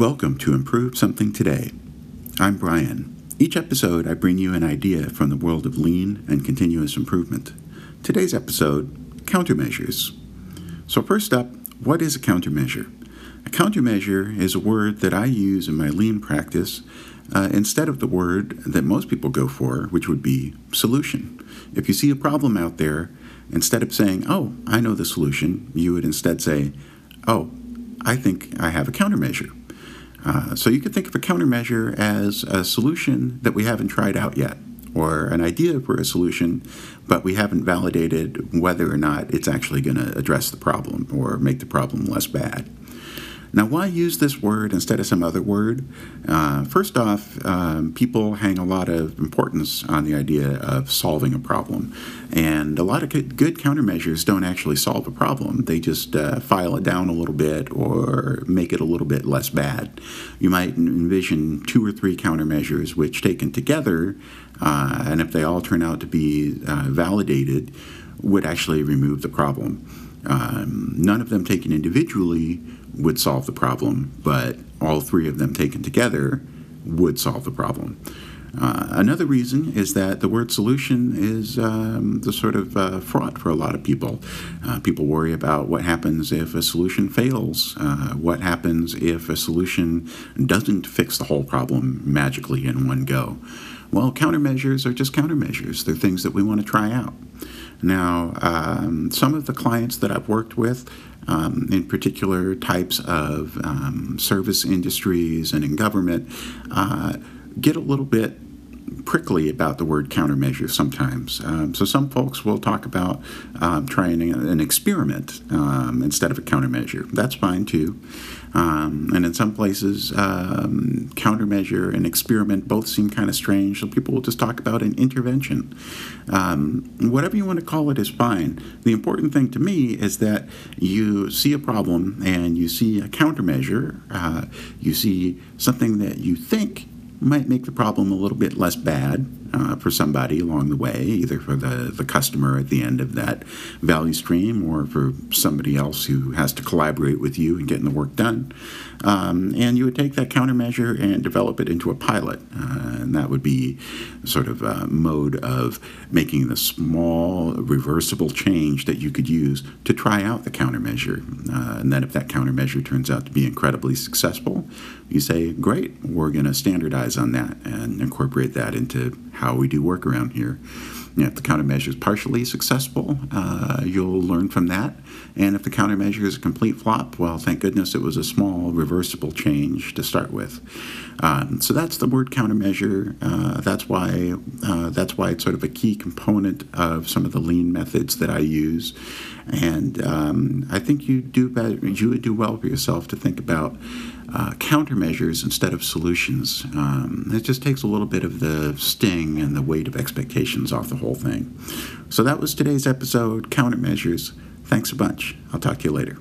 Welcome to Improve Something Today. I'm Brian. Each episode, I bring you an idea from the world of lean and continuous improvement. Today's episode countermeasures. So, first up, what is a countermeasure? A countermeasure is a word that I use in my lean practice uh, instead of the word that most people go for, which would be solution. If you see a problem out there, instead of saying, Oh, I know the solution, you would instead say, Oh, I think I have a countermeasure. Uh, so you could think of a countermeasure as a solution that we haven't tried out yet, or an idea for a solution, but we haven't validated whether or not it's actually going to address the problem or make the problem less bad. Now, why use this word instead of some other word? Uh, first off, um, people hang a lot of importance on the idea of solving a problem. And a lot of good countermeasures don't actually solve a problem, they just uh, file it down a little bit or make it a little bit less bad. You might envision two or three countermeasures which, taken together, uh, and if they all turn out to be uh, validated, would actually remove the problem. Um, none of them taken individually would solve the problem, but all three of them taken together would solve the problem. Uh, another reason is that the word solution is um, the sort of uh, fraught for a lot of people. Uh, people worry about what happens if a solution fails, uh, what happens if a solution doesn't fix the whole problem magically in one go. Well, countermeasures are just countermeasures, they're things that we want to try out. Now, um, some of the clients that I've worked with, um, in particular types of um, service industries and in government, uh, get a little bit prickly about the word countermeasure sometimes. Um, so some folks will talk about um, trying an experiment um, instead of a countermeasure. That's fine too. Um, and in some places, um, countermeasure and experiment both seem kind of strange. So people will just talk about an intervention. Whatever you want to call it is fine. The important thing to me is that you see a problem and you see a countermeasure. Uh, you see something that you think might make the problem a little bit less bad uh, for somebody along the way, either for the, the customer at the end of that value stream or for somebody else who has to collaborate with you in getting the work done. Um, and you would take that countermeasure and develop it into a pilot. Uh, and that would be sort of a mode of making the small reversible change that you could use to try out the countermeasure. Uh, and then if that countermeasure turns out to be incredibly successful, you say, great, we're going to standardize on that and incorporate that into how we do work around here. You know, if the countermeasure is partially successful, uh, you'll learn from that. And if the countermeasure is a complete flop, well, thank goodness it was a small reversible change to start with. Um, so that's the word countermeasure. Uh, that's why uh, that's why it's sort of a key component of some of the lean methods that I use. And um, I think you do better, you would do well for yourself to think about uh, countermeasures instead of solutions. Um, it just takes a little bit of the sting and the weight of expectations off the whole thing. So that was today's episode, Countermeasures. Thanks a bunch. I'll talk to you later.